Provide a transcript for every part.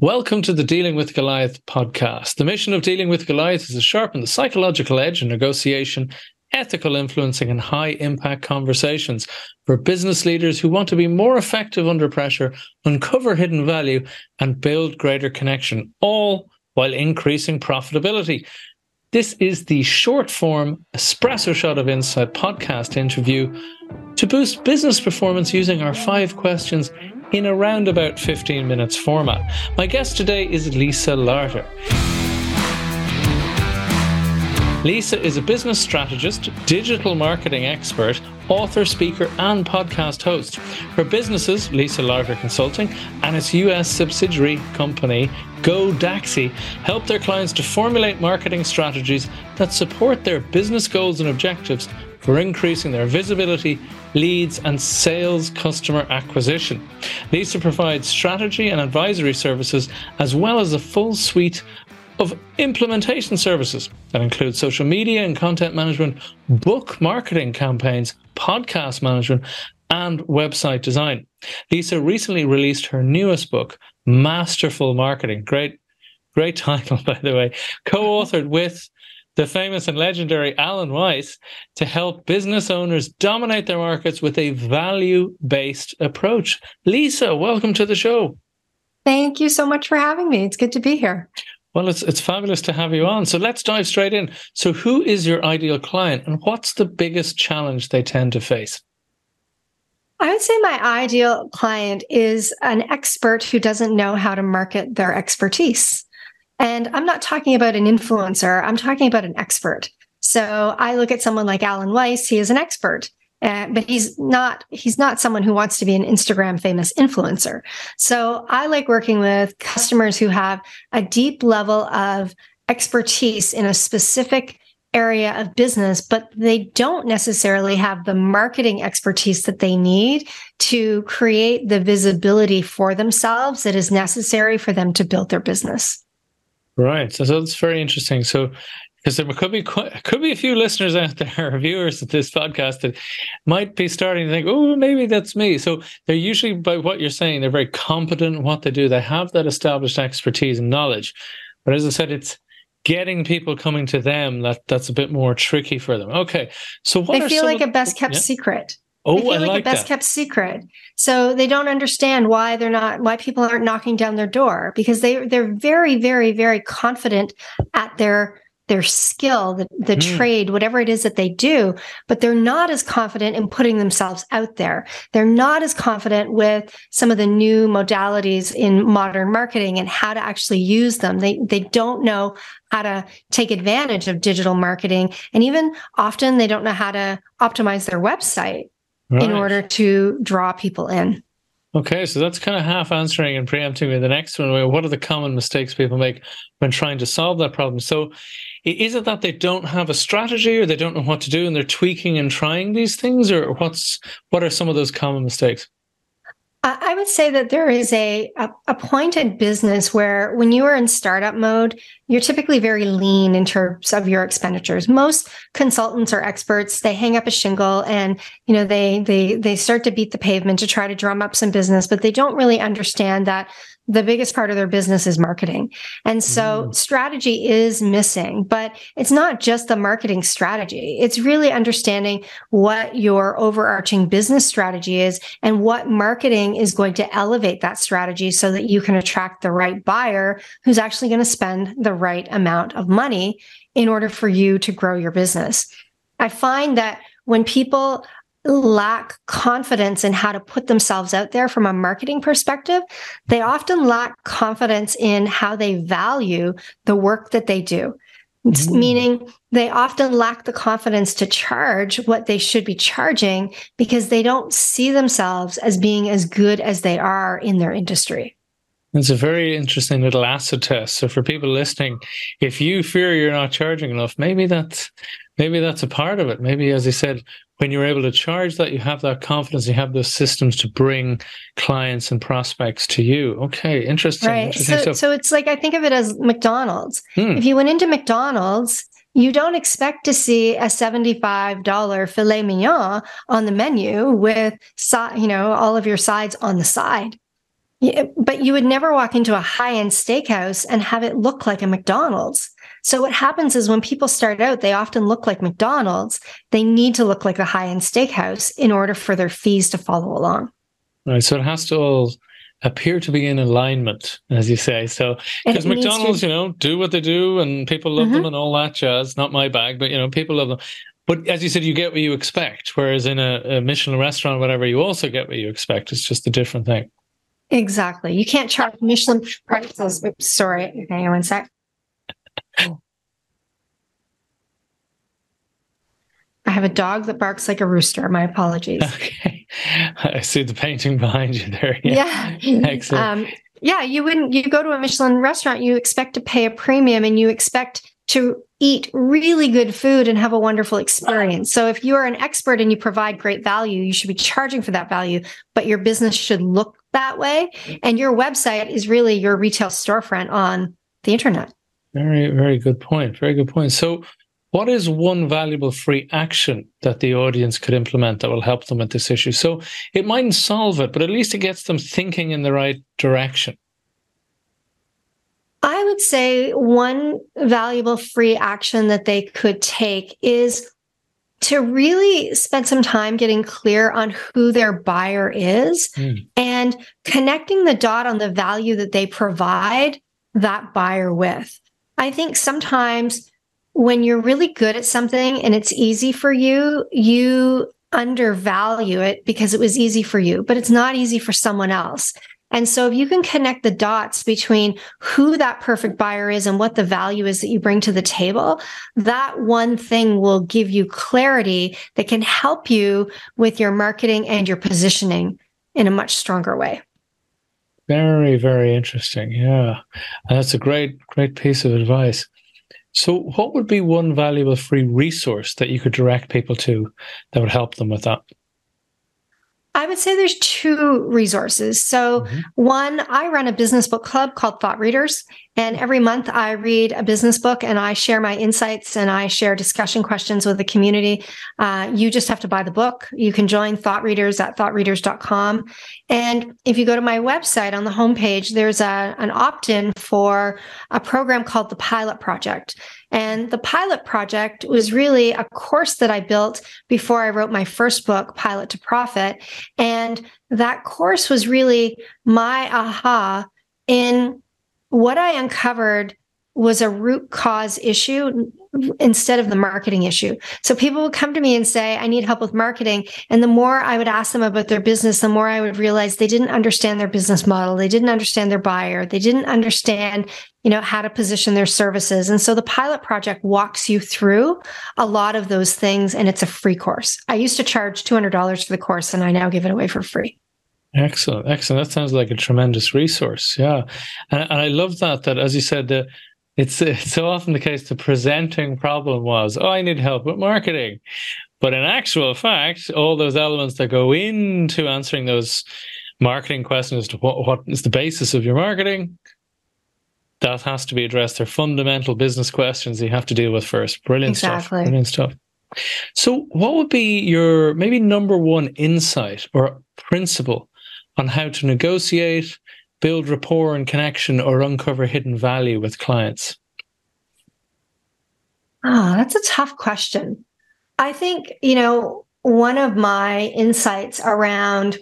Welcome to the Dealing with Goliath podcast. The mission of Dealing with Goliath is to sharpen the psychological edge in negotiation, ethical influencing, and high impact conversations for business leaders who want to be more effective under pressure, uncover hidden value, and build greater connection, all while increasing profitability. This is the short form espresso shot of insight podcast interview to boost business performance using our five questions in around about 15 minutes format. My guest today is Lisa Larter. Lisa is a business strategist, digital marketing expert, author, speaker, and podcast host. Her businesses, Lisa Larter Consulting, and its US subsidiary company, Go Daxxi, help their clients to formulate marketing strategies that support their business goals and objectives for increasing their visibility, leads, and sales customer acquisition. Lisa provides strategy and advisory services as well as a full suite of implementation services that include social media and content management, book marketing campaigns, podcast management, and website design. Lisa recently released her newest book, Masterful Marketing. Great, great title, by the way. Co authored with the famous and legendary Alan Weiss to help business owners dominate their markets with a value based approach. Lisa, welcome to the show. Thank you so much for having me. It's good to be here. Well, it's it's fabulous to have you on. So let's dive straight in. So who is your ideal client and what's the biggest challenge they tend to face? I would say my ideal client is an expert who doesn't know how to market their expertise. And I'm not talking about an influencer, I'm talking about an expert. So I look at someone like Alan Weiss, he is an expert. Uh, but he's not he's not someone who wants to be an Instagram famous influencer. So I like working with customers who have a deep level of expertise in a specific area of business, but they don't necessarily have the marketing expertise that they need to create the visibility for themselves that is necessary for them to build their business. Right. So, so that's very interesting. So because there could be quite, could be a few listeners out there, viewers of this podcast that might be starting to think, oh, maybe that's me. So they're usually, by what you're saying, they're very competent in what they do. They have that established expertise and knowledge. But as I said, it's getting people coming to them that that's a bit more tricky for them. Okay, so what they feel like a best kept yeah. secret. Oh, they feel I like, like a best that. kept secret. So they don't understand why they're not why people aren't knocking down their door because they they're very very very confident at their their skill, the, the mm. trade, whatever it is that they do, but they're not as confident in putting themselves out there. They're not as confident with some of the new modalities in modern marketing and how to actually use them. They, they don't know how to take advantage of digital marketing. And even often they don't know how to optimize their website right. in order to draw people in. Okay, so that's kind of half answering and preempting me the next one. What are the common mistakes people make when trying to solve that problem? So, is it that they don't have a strategy or they don't know what to do and they're tweaking and trying these things, or what's what are some of those common mistakes? I would say that there is a, a, a point in business where when you are in startup mode, you're typically very lean in terms of your expenditures. Most consultants or experts, they hang up a shingle and, you know, they, they, they start to beat the pavement to try to drum up some business, but they don't really understand that the biggest part of their business is marketing. And so mm. strategy is missing, but it's not just the marketing strategy. It's really understanding what your overarching business strategy is and what marketing is going to elevate that strategy so that you can attract the right buyer who's actually going to spend the right amount of money in order for you to grow your business. I find that when people lack confidence in how to put themselves out there from a marketing perspective, they often lack confidence in how they value the work that they do. Mm. Meaning they often lack the confidence to charge what they should be charging because they don't see themselves as being as good as they are in their industry. It's a very interesting little acid test. So for people listening, if you fear you're not charging enough, maybe that's maybe that's a part of it. Maybe, as I said, when you're able to charge that, you have that confidence, you have those systems to bring clients and prospects to you. Okay, interesting. Right. Interesting so, so it's like I think of it as McDonald's. Hmm. If you went into McDonald's, you don't expect to see a $75 filet mignon on the menu with, you know, all of your sides on the side. Yeah, but you would never walk into a high end steakhouse and have it look like a McDonald's. So what happens is when people start out, they often look like McDonald's. They need to look like a high end steakhouse in order for their fees to follow along. Right. So it has to all appear to be in alignment, as you say. So because McDonald's, to... you know, do what they do and people love mm-hmm. them and all that jazz. Not my bag, but you know, people love them. But as you said, you get what you expect. Whereas in a, a Michelin restaurant, whatever, you also get what you expect. It's just a different thing. Exactly. You can't charge Michelin prices. Oops, sorry. Hang on one sec. I have a dog that barks like a rooster. My apologies. Okay. I see the painting behind you there. Yeah. yeah. Excellent. Um, yeah, you wouldn't, you go to a Michelin restaurant, you expect to pay a premium and you expect to eat really good food and have a wonderful experience. So if you are an expert and you provide great value, you should be charging for that value, but your business should look that way. And your website is really your retail storefront on the internet. Very, very good point. Very good point. So, what is one valuable free action that the audience could implement that will help them with this issue? So, it mightn't solve it, but at least it gets them thinking in the right direction. I would say one valuable free action that they could take is to really spend some time getting clear on who their buyer is mm. and connecting the dot on the value that they provide that buyer with. I think sometimes when you're really good at something and it's easy for you, you undervalue it because it was easy for you, but it's not easy for someone else. And so if you can connect the dots between who that perfect buyer is and what the value is that you bring to the table, that one thing will give you clarity that can help you with your marketing and your positioning in a much stronger way. Very, very interesting. Yeah. And that's a great, great piece of advice. So, what would be one valuable free resource that you could direct people to that would help them with that? I would say there's two resources. So, mm-hmm. one, I run a business book club called Thought Readers. And every month I read a business book and I share my insights and I share discussion questions with the community. Uh, you just have to buy the book. You can join Thought Readers at thoughtreaders.com. And if you go to my website on the homepage, there's a, an opt in for a program called the Pilot Project. And the pilot project was really a course that I built before I wrote my first book, Pilot to Profit. And that course was really my aha in what I uncovered was a root cause issue instead of the marketing issue. So people would come to me and say, I need help with marketing. And the more I would ask them about their business, the more I would realize they didn't understand their business model. They didn't understand their buyer. They didn't understand, you know, how to position their services. And so the pilot project walks you through a lot of those things. And it's a free course. I used to charge $200 for the course and I now give it away for free. Excellent, excellent. That sounds like a tremendous resource. Yeah, and, and I love that. That as you said, the it's, it's so often the case. The presenting problem was, oh, I need help with marketing, but in actual fact, all those elements that go into answering those marketing questions to what, what is the basis of your marketing, that has to be addressed. They're fundamental business questions you have to deal with first. Brilliant exactly. stuff. Brilliant stuff. So, what would be your maybe number one insight or principle on how to negotiate, build rapport and connection, or uncover hidden value with clients? Ah, oh, that's a tough question. I think, you know, one of my insights around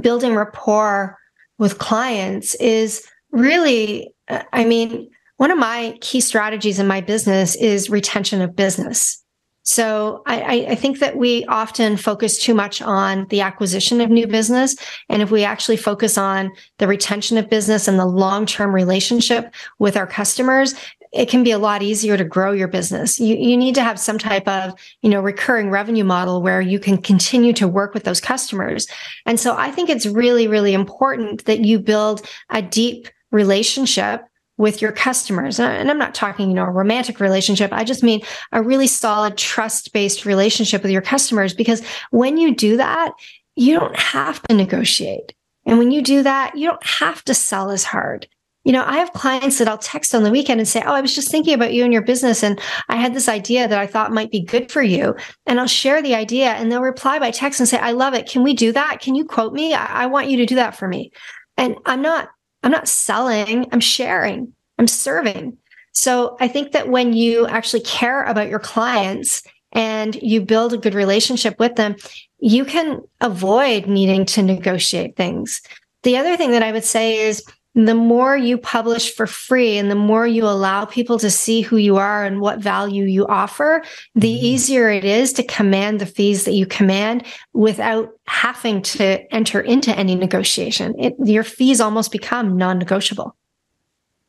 building rapport with clients is really, I mean, one of my key strategies in my business is retention of business. So I, I, think that we often focus too much on the acquisition of new business. And if we actually focus on the retention of business and the long-term relationship with our customers, it can be a lot easier to grow your business. You, you need to have some type of, you know, recurring revenue model where you can continue to work with those customers. And so I think it's really, really important that you build a deep relationship with your customers. And I'm not talking, you know, a romantic relationship. I just mean a really solid trust based relationship with your customers. Because when you do that, you don't have to negotiate. And when you do that, you don't have to sell as hard. You know, I have clients that I'll text on the weekend and say, Oh, I was just thinking about you and your business. And I had this idea that I thought might be good for you. And I'll share the idea and they'll reply by text and say, I love it. Can we do that? Can you quote me? I, I want you to do that for me. And I'm not, I'm not selling, I'm sharing, I'm serving. So I think that when you actually care about your clients and you build a good relationship with them, you can avoid needing to negotiate things. The other thing that I would say is the more you publish for free and the more you allow people to see who you are and what value you offer, the mm-hmm. easier it is to command the fees that you command without having to enter into any negotiation. It, your fees almost become non-negotiable.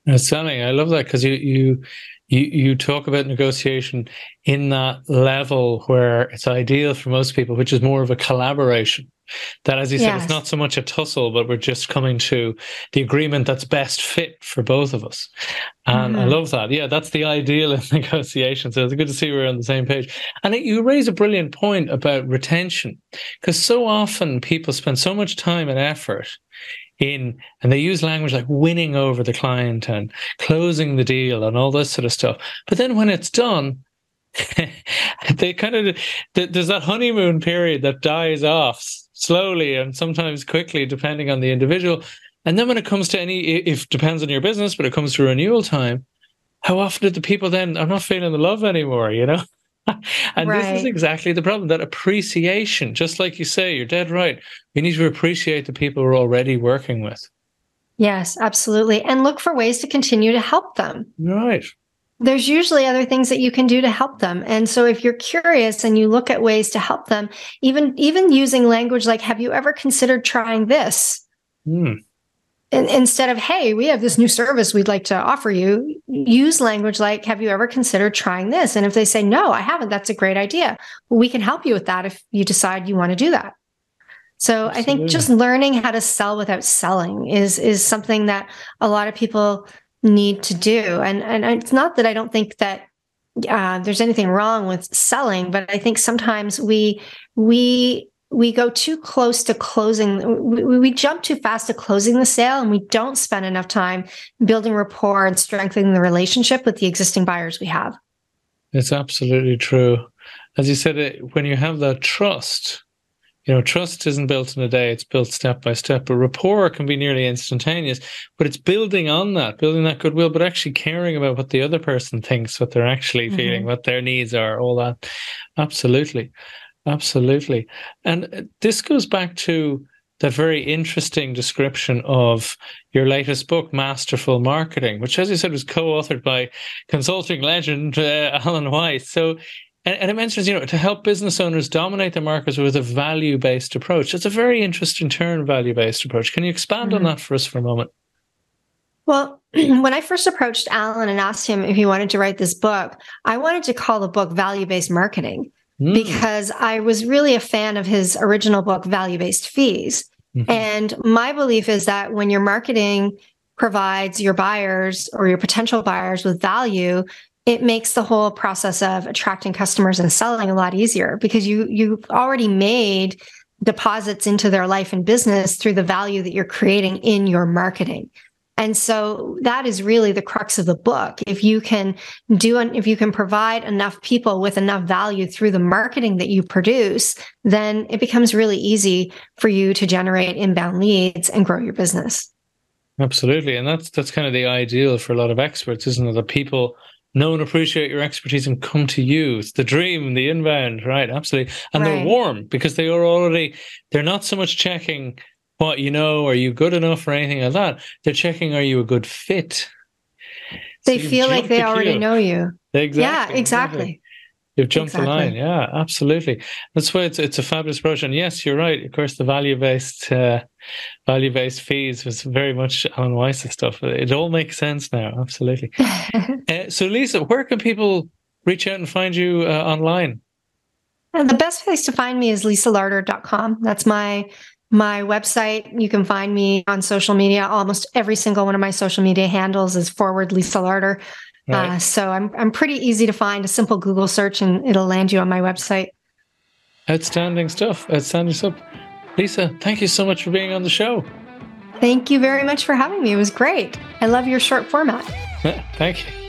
That's stunning. I love that because you you you you talk about negotiation in that level where it's ideal for most people, which is more of a collaboration. That, as you yes. said, it's not so much a tussle, but we're just coming to the agreement that's best fit for both of us. And mm-hmm. I love that. Yeah, that's the ideal in negotiation. So it's good to see we're on the same page. And it, you raise a brilliant point about retention, because so often people spend so much time and effort in and they use language like winning over the client and closing the deal and all this sort of stuff. But then when it's done they kind of there's that honeymoon period that dies off slowly and sometimes quickly depending on the individual. And then when it comes to any if depends on your business but it comes to renewal time how often do the people then i'm not feeling the love anymore you know and right. this is exactly the problem that appreciation, just like you say, you're dead right. We need to appreciate the people we're already working with. Yes, absolutely. And look for ways to continue to help them. Right. There's usually other things that you can do to help them. And so if you're curious and you look at ways to help them, even even using language like have you ever considered trying this? Hmm instead of hey we have this new service we'd like to offer you use language like have you ever considered trying this and if they say no i haven't that's a great idea. Well, we can help you with that if you decide you want to do that. So Absolutely. i think just learning how to sell without selling is is something that a lot of people need to do. And and it's not that i don't think that uh, there's anything wrong with selling but i think sometimes we we we go too close to closing we, we, jump too fast to closing the sale and we don't spend enough time building rapport and strengthening the relationship with the existing buyers we have. It's absolutely true. As you said when you have that trust you know trust isn't built in a day it's built step by step. But rapport can be nearly instantaneous but it's building on that building that goodwill but actually caring about what the other person thinks what they're actually mm-hmm. feeling what their needs are all that. Absolutely Absolutely. And this goes back to that very interesting description of your latest book, Masterful Marketing, which, as you said, was co-authored by consulting legend uh, Alan Weiss. So, and, and, it mentions, you know, to help business owners dominate their markets with a value-based approach. It's a very interesting term, value-based approach. Can you expand mm-hmm. on that for us for a moment? Well, when I first approached Alan and asked him if he wanted to write this book, I wanted to call the book Value-Based Marketing mm. because I was really a fan of his original book, Value Based Fees. Mm-hmm. And my belief is that when your marketing provides your buyers or your potential buyers with value, it makes the whole process of attracting customers and selling a lot easier because you you've already made deposits into their life and business through the value that you're creating in your marketing. And so that is really the crux of the book. If you can do, an, if you can provide enough people with enough value through the marketing that you produce, then it becomes really easy for you to generate inbound leads and grow your business. Absolutely. And that's, that's kind of the ideal for a lot of experts, isn't it? That people know and appreciate your expertise and come to you. It's the dream, the inbound, right? Absolutely. And right. they're warm because they are already, they're not so much checking what you know, are you good enough or anything like that. They're checking, are you a good fit? They so feel like they the already know you. Exactly. Yeah, exactly. exactly. You've jumped exactly. the line. Yeah, absolutely. That's why it's it's a fabulous approach. And yes, you're right. Of course, the value based uh, value based fees was very much Alan Weiss's stuff. It all makes sense now. Absolutely. uh, so, Lisa, where can people reach out and find you uh, online? And the best place to find me is lisalarter.com. That's my my website. You can find me on social media. Almost every single one of my social media handles is forward Lisa Larter. Right. Uh, so I'm I'm pretty easy to find. A simple Google search and it'll land you on my website. Outstanding stuff. Outstanding stuff. Lisa, thank you so much for being on the show. Thank you very much for having me. It was great. I love your short format. thank you.